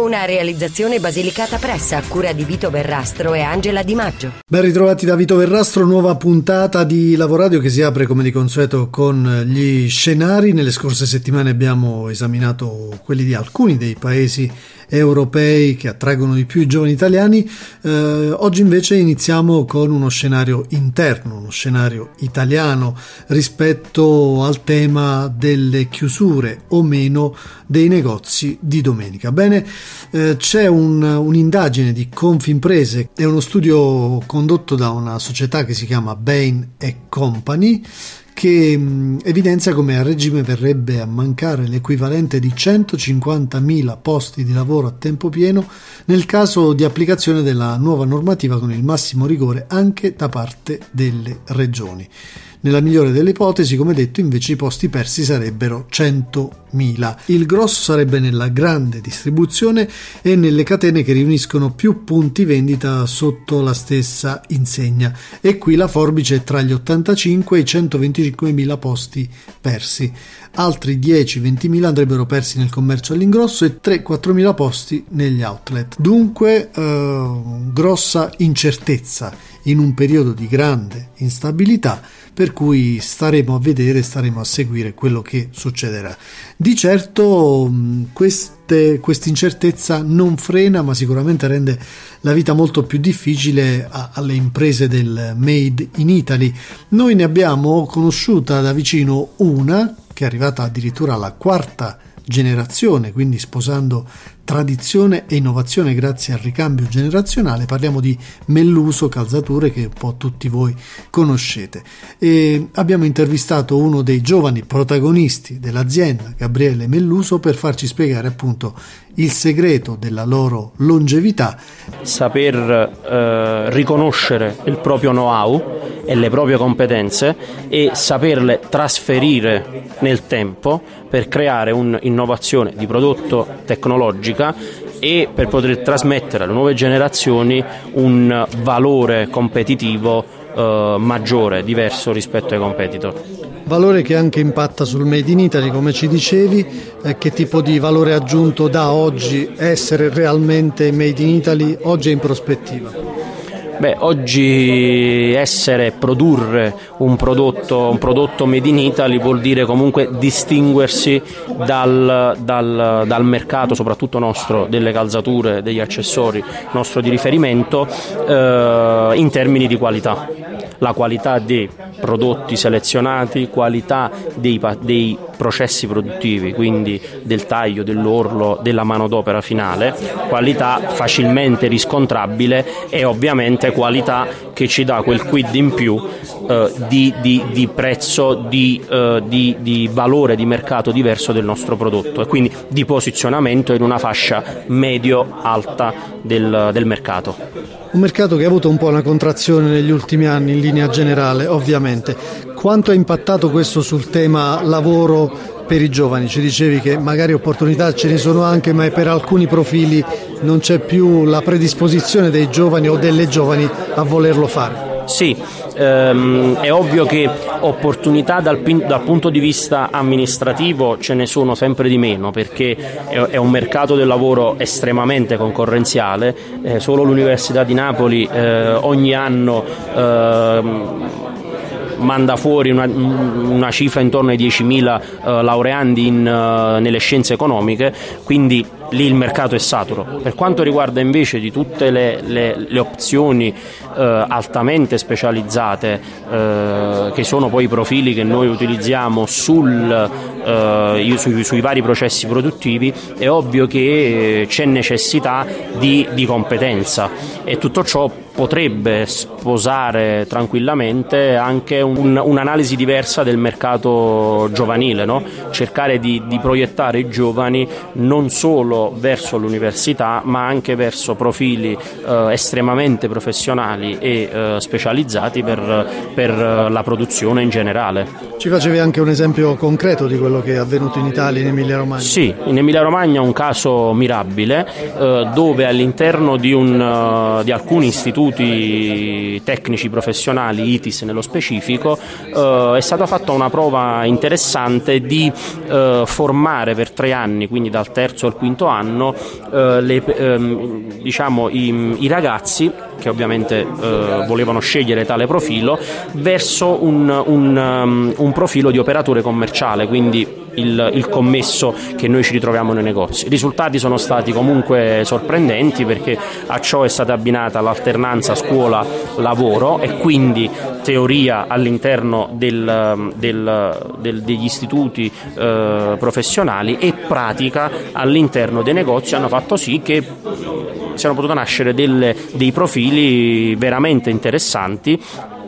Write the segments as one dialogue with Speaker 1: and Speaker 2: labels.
Speaker 1: Una realizzazione basilicata pressa a cura di Vito Verrastro e Angela Di Maggio.
Speaker 2: Ben ritrovati da Vito Verrastro, nuova puntata di Lavoradio che si apre come di consueto con gli scenari. Nelle scorse settimane abbiamo esaminato quelli di alcuni dei paesi europei che attraggono di più i giovani italiani. Eh, oggi invece iniziamo con uno scenario interno, uno scenario italiano rispetto al tema delle chiusure o meno dei negozi di domenica. Bene, eh, c'è un, un'indagine di Confimprese, è uno studio condotto da una società che si chiama Bain Company che mm, evidenzia come a regime verrebbe a mancare l'equivalente di 150.000 posti di lavoro a tempo pieno nel caso di applicazione della nuova normativa con il massimo rigore anche da parte delle regioni. Nella migliore delle ipotesi, come detto, invece i posti persi sarebbero 100.000. Il grosso sarebbe nella grande distribuzione e nelle catene che riuniscono più punti vendita sotto la stessa insegna. E qui la forbice è tra gli 85 e i 125.000 posti persi. Altri 10-20.000 andrebbero persi nel commercio all'ingrosso e 3-4.000 posti negli outlet. Dunque, eh, grossa incertezza in un periodo di grande instabilità per cui staremo a vedere, staremo a seguire quello che succederà. Di certo questa incertezza non frena, ma sicuramente rende la vita molto più difficile a, alle imprese del Made in Italy. Noi ne abbiamo conosciuta da vicino una che è arrivata addirittura alla quarta generazione, quindi sposando tradizione e innovazione grazie al ricambio generazionale. Parliamo di Melluso Calzature che un po' tutti voi conoscete. E abbiamo intervistato uno dei giovani protagonisti dell'azienda, Gabriele Melluso, per farci spiegare appunto il segreto della loro longevità.
Speaker 3: Saper eh, riconoscere il proprio know-how e le proprie competenze e saperle trasferire nel tempo per creare un'innovazione di prodotto tecnologica pubblica e per poter trasmettere alle nuove generazioni un valore competitivo eh, maggiore, diverso rispetto ai competitor.
Speaker 2: Valore che anche impatta sul Made in Italy, come ci dicevi, eh, che tipo di valore aggiunto da oggi essere realmente Made in Italy oggi è in prospettiva?
Speaker 3: Beh, oggi essere, produrre un prodotto, un prodotto made in Italy vuol dire comunque distinguersi dal, dal, dal mercato, soprattutto nostro, delle calzature, degli accessori, nostro di riferimento, eh, in termini di qualità. La qualità dei prodotti selezionati, qualità dei, dei processi produttivi, quindi del taglio, dell'orlo, della manodopera finale, qualità facilmente riscontrabile e ovviamente qualità che ci dà quel quid in più eh, di, di, di, prezzo, di, eh, di, valore di mercato diverso del nostro prodotto e quindi di posizionamento in una fascia medio-alta del, del mercato.
Speaker 2: Un mercato che ha avuto un po' una contrazione negli ultimi anni in linea generale, ovviamente. Quanto ha impattato questo sul tema lavoro per i giovani? Ci dicevi che magari opportunità ce ne sono anche, ma per alcuni profili non c'è più la predisposizione dei giovani o delle giovani a volerlo fare.
Speaker 3: Sì, ehm, è ovvio che opportunità dal, dal, punto di vista amministrativo ce ne sono sempre di meno perché è, è un mercato del lavoro estremamente concorrenziale, eh, solo l'Università di Napoli eh, ogni anno eh, manda fuori una, una cifra intorno ai 10.000 uh, laureandi in, uh, nelle scienze economiche, quindi lì il mercato è saturo. Per quanto riguarda invece di tutte le, le, le opzioni uh, altamente specializzate, che sono poi i profili che noi utilizziamo sul, sui, sui, vari processi produttivi, è ovvio che c'è necessità di, di competenza e tutto ciò potrebbe sposare tranquillamente anche un, un'analisi diversa del mercato giovanile, no? cercare di, di, proiettare i giovani non solo verso l'università ma anche verso profili eh, estremamente professionali e eh, specializzati per, per la produzione in generale.
Speaker 2: Ci facevi anche un esempio concreto di quello che è avvenuto in Italia, in Emilia Romagna?
Speaker 3: Sì, in Emilia Romagna un caso mirabile eh, dove all'interno di, un, uh, di, alcuni istituti tecnici professionali, ITIS nello specifico, eh, è stata fatta una prova interessante di eh, formare per tre anni, quindi dal terzo al quinto anno, eh, le, ehm, diciamo, i, i ragazzi che ovviamente eh, volevano scegliere tale profilo, verso un, un, um, un profilo di operatore commerciale, quindi il, il, commesso che noi ci ritroviamo nei negozi. I risultati sono stati comunque sorprendenti perché a ciò è stata abbinata l'alternanza scuola-lavoro e quindi teoria all'interno del, del, del, degli istituti eh, professionali e pratica all'interno dei negozi hanno fatto sì che siano potute nascere delle, dei profili veramente interessanti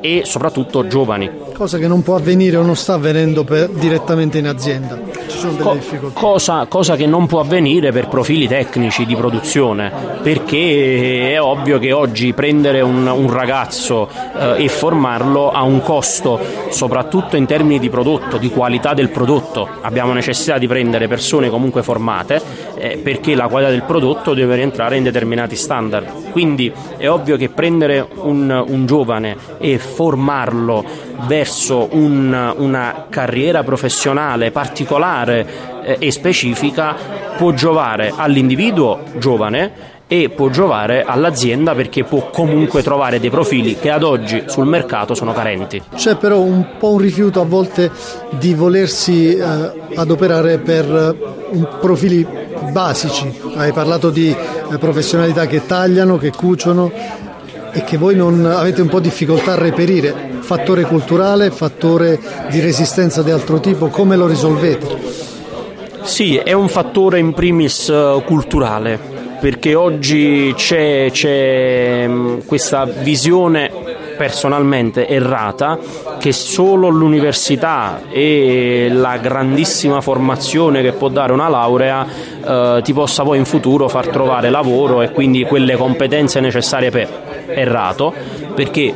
Speaker 3: e soprattutto giovani.
Speaker 2: Cosa che non può avvenire o non sta avvenendo per, direttamente in azienda. Ci sono delle Co- difficoltà.
Speaker 3: Cosa, cosa, che non può avvenire per profili tecnici di produzione, perché è ovvio che oggi prendere un, un ragazzo eh, e formarlo ha un costo, soprattutto in termini di prodotto, di qualità del prodotto. Abbiamo necessità di prendere persone comunque formate eh, perché la qualità del prodotto deve rientrare in determinati standard. Quindi è ovvio che prendere un, un giovane e formarlo verso un, una carriera professionale particolare eh, e specifica può giovare all'individuo giovane e può giovare all'azienda perché può comunque trovare dei profili che ad oggi sul mercato sono carenti.
Speaker 2: C'è però un po' un rifiuto a volte di volersi eh, adoperare per uh, profili basici. Hai parlato di eh, professionalità che tagliano, che cuciono e che voi non avete un po' difficoltà a reperire. Fattore culturale, fattore di resistenza di altro tipo, come lo risolvete?
Speaker 3: Sì, è un fattore in primis eh, culturale, perché oggi c'è, c'è mm, questa visione personalmente errata che solo l'università e la grandissima formazione che può dare una laurea eh, ti possa poi in futuro far trovare lavoro e quindi quelle competenze necessarie per errato perché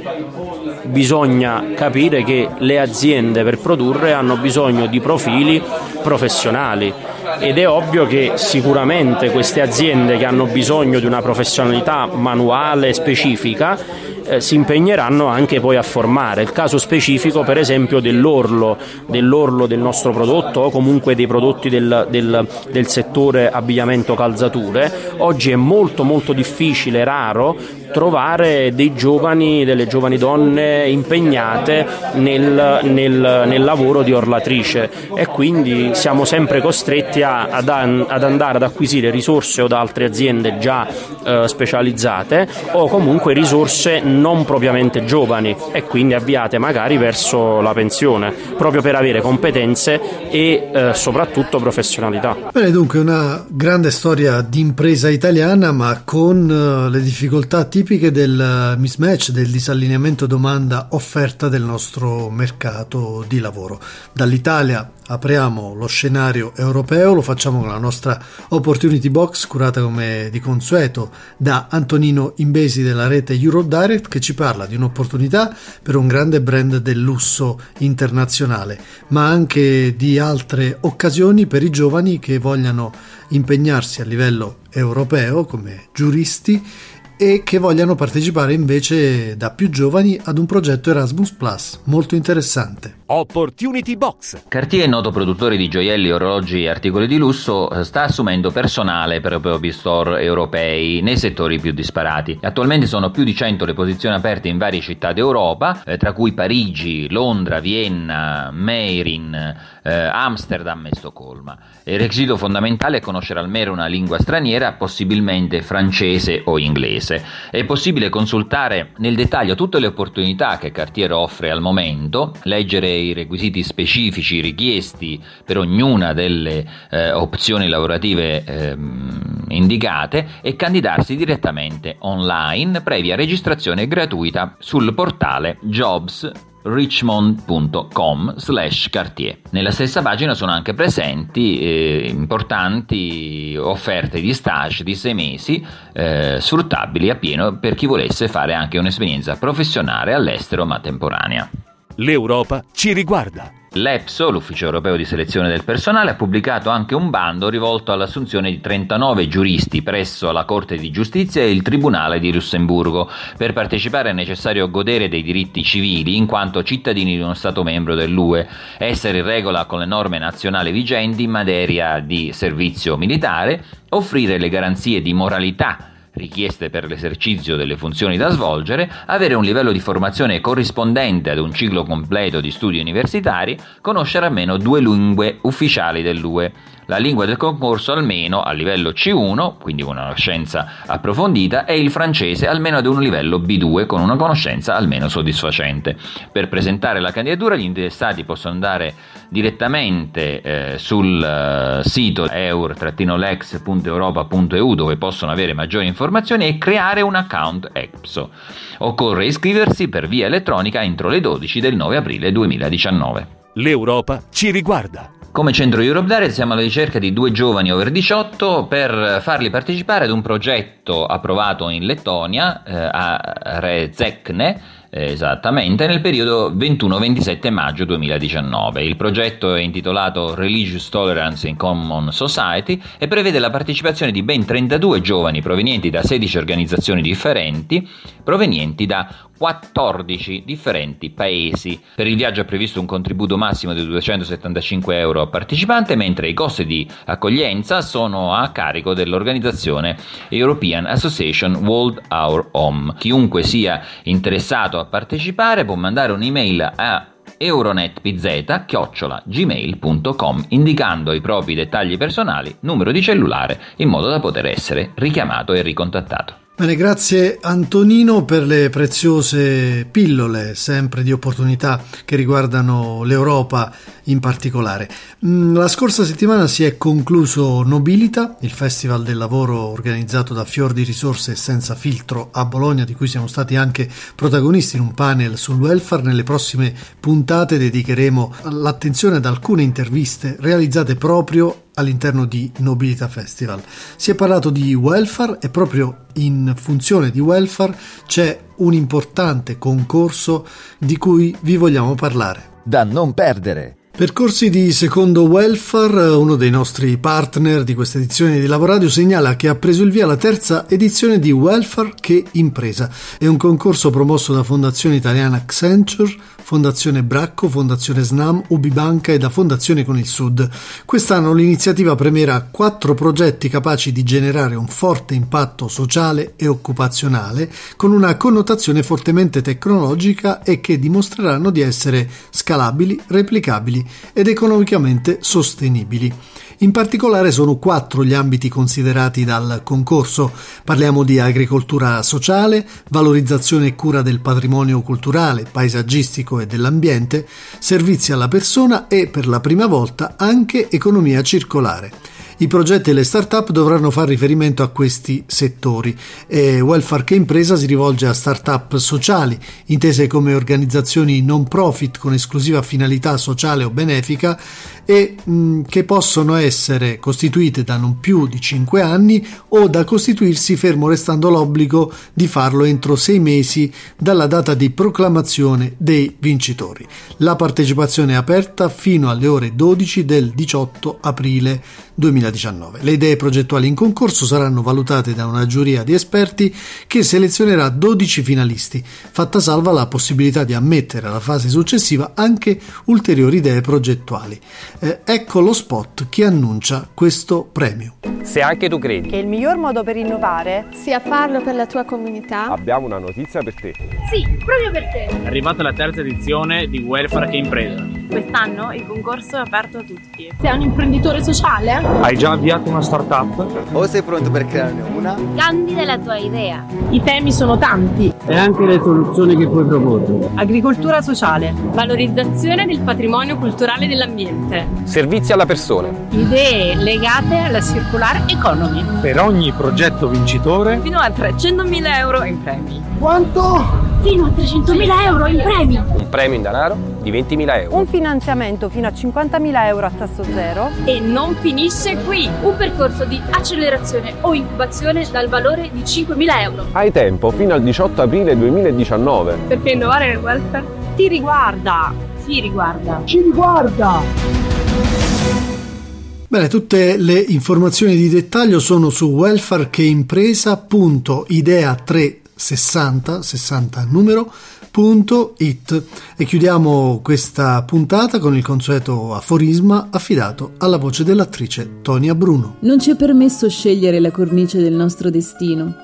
Speaker 3: bisogna capire che le aziende per produrre hanno bisogno di profili professionali ed è ovvio che sicuramente queste aziende che hanno bisogno di una professionalità manuale specifica eh, si impegneranno anche poi a formare. Il caso specifico per esempio dell'orlo, dell'orlo del nostro prodotto o comunque dei prodotti del, del, del settore abbigliamento calzature, oggi è molto molto difficile, raro trovare dei giovani, delle giovani donne impegnate nel, nel, nel lavoro di orlatrice e quindi siamo sempre costretti a, ad, ad, andare ad acquisire risorse o da altre aziende già eh, specializzate o comunque risorse non propriamente giovani e quindi avviate magari verso la pensione, proprio per avere competenze e eh, soprattutto professionalità.
Speaker 2: Bene, dunque una grande storia di impresa italiana ma con uh, le difficoltà tipiche del mismatch, del disallineamento domanda offerta del nostro mercato di lavoro. Dall'Italia apriamo lo scenario europeo, lo facciamo con la nostra Opportunity Box curata come di consueto da Antonino Imbesi della rete Eurodirect che ci parla di un'opportunità per un grande brand del lusso internazionale, ma anche di altre occasioni per i giovani che vogliano impegnarsi a livello europeo come giuristi e che vogliano partecipare invece da più giovani ad un progetto Erasmus Plus molto interessante.
Speaker 4: Opportunity Box. Cartier, noto produttore di gioielli, orologi e articoli di lusso, sta assumendo personale per i propri store europei nei settori più disparati. Attualmente sono più di 100 le posizioni aperte in varie città d'Europa, eh, tra cui Parigi, Londra, Vienna, Meirin, eh, Amsterdam e Stoccolma. Il requisito fondamentale è conoscere almeno una lingua straniera, possibilmente francese o inglese. È possibile consultare nel dettaglio tutte le opportunità che Cartier offre al momento, leggere i requisiti specifici richiesti per ognuna delle eh, opzioni lavorative eh, indicate e candidarsi direttamente online previa registrazione gratuita sul portale Jobs richmond.com slash Cartier. Nella stessa pagina sono anche presenti eh, importanti offerte di stage di sei mesi eh, sfruttabili a pieno per chi volesse fare anche un'esperienza professionale all'estero ma temporanea.
Speaker 5: L'Europa ci riguarda.
Speaker 4: L'EPSO, l'Ufficio Europeo di Selezione del Personale, ha pubblicato anche un bando rivolto all'assunzione di 39 giuristi presso la Corte di Giustizia e il Tribunale di Lussemburgo. Per partecipare è necessario godere dei diritti civili in quanto cittadini di uno Stato membro dell'UE, essere in regola con le norme nazionali vigenti in materia di servizio militare, offrire le garanzie di moralità richieste per l'esercizio delle funzioni da svolgere, avere un livello di formazione corrispondente ad un ciclo completo di studi universitari, conoscere almeno due lingue ufficiali dell'UE la lingua del concorso almeno a livello C1, quindi una conoscenza approfondita, e il francese almeno ad un livello B2 con una conoscenza almeno soddisfacente. Per presentare la candidatura gli interessati possono andare direttamente eh, sul uh, sito eur-lex.europa.eu dove possono avere maggiori informazioni e creare un account EPSO. Occorre iscriversi per via elettronica entro le 12 del 9 aprile 2019.
Speaker 5: L'Europa ci riguarda.
Speaker 4: Come centro Europe Direct siamo alla ricerca di due giovani over 18 per farli partecipare ad un progetto approvato in Lettonia eh, a Rezekne Esattamente, nel periodo 21-27 maggio 2019. Il progetto è intitolato Religious Tolerance in Common Society e prevede la partecipazione di ben 32 giovani provenienti da 16 organizzazioni differenti, provenienti da 14 differenti paesi. Per il viaggio è previsto un contributo massimo di 275 euro a partecipante, mentre i costi di accoglienza sono a carico dell'organizzazione European Association World Our Home. Chiunque sia interessato a partecipare può mandare un'email a euronetpz-gmail.com indicando i propri dettagli personali, numero di cellulare, in modo da poter essere richiamato e ricontattato.
Speaker 2: Bene, grazie Antonino per le preziose pillole, sempre di opportunità che riguardano l'Europa in particolare. Mm, la scorsa settimana si è concluso Nobilita, il festival del lavoro organizzato da Fior di Risorse Senza Filtro a Bologna, di cui siamo stati anche protagonisti in un panel sul welfare. Nelle prossime puntate dedicheremo l'attenzione ad alcune interviste realizzate proprio all'interno di Nobilita Festival. Si è parlato di welfare e proprio in funzione di welfare c'è un importante concorso di cui vi vogliamo parlare.
Speaker 6: Da non perdere!
Speaker 2: Percorsi di Secondo Welfare, uno dei nostri partner di questa edizione di Lavoradio, segnala che ha preso il via la terza edizione di Welfare che Impresa. È un concorso promosso da Fondazione Italiana Accenture, Fondazione Bracco, Fondazione Snam, Ubibanca e da Fondazione con il Sud. Quest'anno l'iniziativa premierà quattro progetti capaci di generare un forte impatto sociale e occupazionale con una connotazione fortemente tecnologica e che dimostreranno di essere scalabili, replicabili ed economicamente sostenibili. In particolare sono quattro gli ambiti considerati dal concorso. Parliamo di agricoltura sociale, valorizzazione e cura del patrimonio culturale, paesaggistico e dell'ambiente, servizi alla persona e per la prima volta anche economia circolare. I progetti e le start-up dovranno fare riferimento a questi settori e Welfare che Impresa si rivolge a start-up sociali, intese come organizzazioni non profit con esclusiva finalità sociale o benefica e mh, che possono essere costituite da non più di 5 anni o da costituirsi fermo restando l'obbligo di farlo entro 6 mesi dalla data di proclamazione dei vincitori. La partecipazione è aperta fino alle ore 12 del 18 aprile 2019. Le idee progettuali in concorso saranno valutate da una giuria di esperti che selezionerà 12 finalisti, fatta salva la possibilità di ammettere alla fase successiva anche ulteriori idee progettuali. Eh, ecco lo spot che annuncia questo premio.
Speaker 7: Se anche tu credi
Speaker 8: che il miglior modo per innovare
Speaker 9: sia farlo per la tua comunità,
Speaker 7: abbiamo una notizia per te.
Speaker 9: Sì, proprio per te.
Speaker 10: È arrivata la terza edizione di Welfare che impresa
Speaker 8: Quest'anno il concorso è aperto a tutti.
Speaker 9: Sei un imprenditore sociale?
Speaker 6: Hai già avviato una startup?
Speaker 7: O sei pronto per crearne una?
Speaker 10: Candida la tua idea.
Speaker 9: I temi sono tanti.
Speaker 11: E anche le soluzioni che puoi proporre.
Speaker 8: Agricoltura sociale.
Speaker 12: Valorizzazione del patrimonio culturale dell'ambiente.
Speaker 13: Servizi alla persona.
Speaker 12: Idee legate alla circular economy.
Speaker 6: Per ogni progetto vincitore.
Speaker 8: Fino a 300.000 euro in premi.
Speaker 2: Quanto?
Speaker 10: Fino a 300.000 euro in premi.
Speaker 13: Un premio in denaro di 20.000 euro.
Speaker 8: Un finanziamento fino a 50.000 euro a tasso zero.
Speaker 12: E non finisce qui. Un percorso di accelerazione o incubazione dal valore di 5.000 euro.
Speaker 13: Hai tempo fino al 18 aprile 2019.
Speaker 12: Perché innovare nel welfare
Speaker 8: ti riguarda.
Speaker 12: Ci riguarda.
Speaker 2: Ci riguarda. Bene, tutte le informazioni di dettaglio sono su welfarecheimpresa.idea3 60, 60 numero, it. E chiudiamo questa puntata con il consueto aforisma affidato alla voce dell'attrice Tonia Bruno.
Speaker 14: Non ci è permesso scegliere la cornice del nostro destino,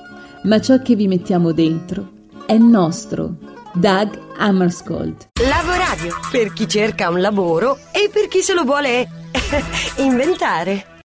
Speaker 14: ma ciò che vi mettiamo dentro è nostro. Doug Hammarskjöld.
Speaker 1: Lavoradio per chi cerca un lavoro e per chi se lo vuole inventare.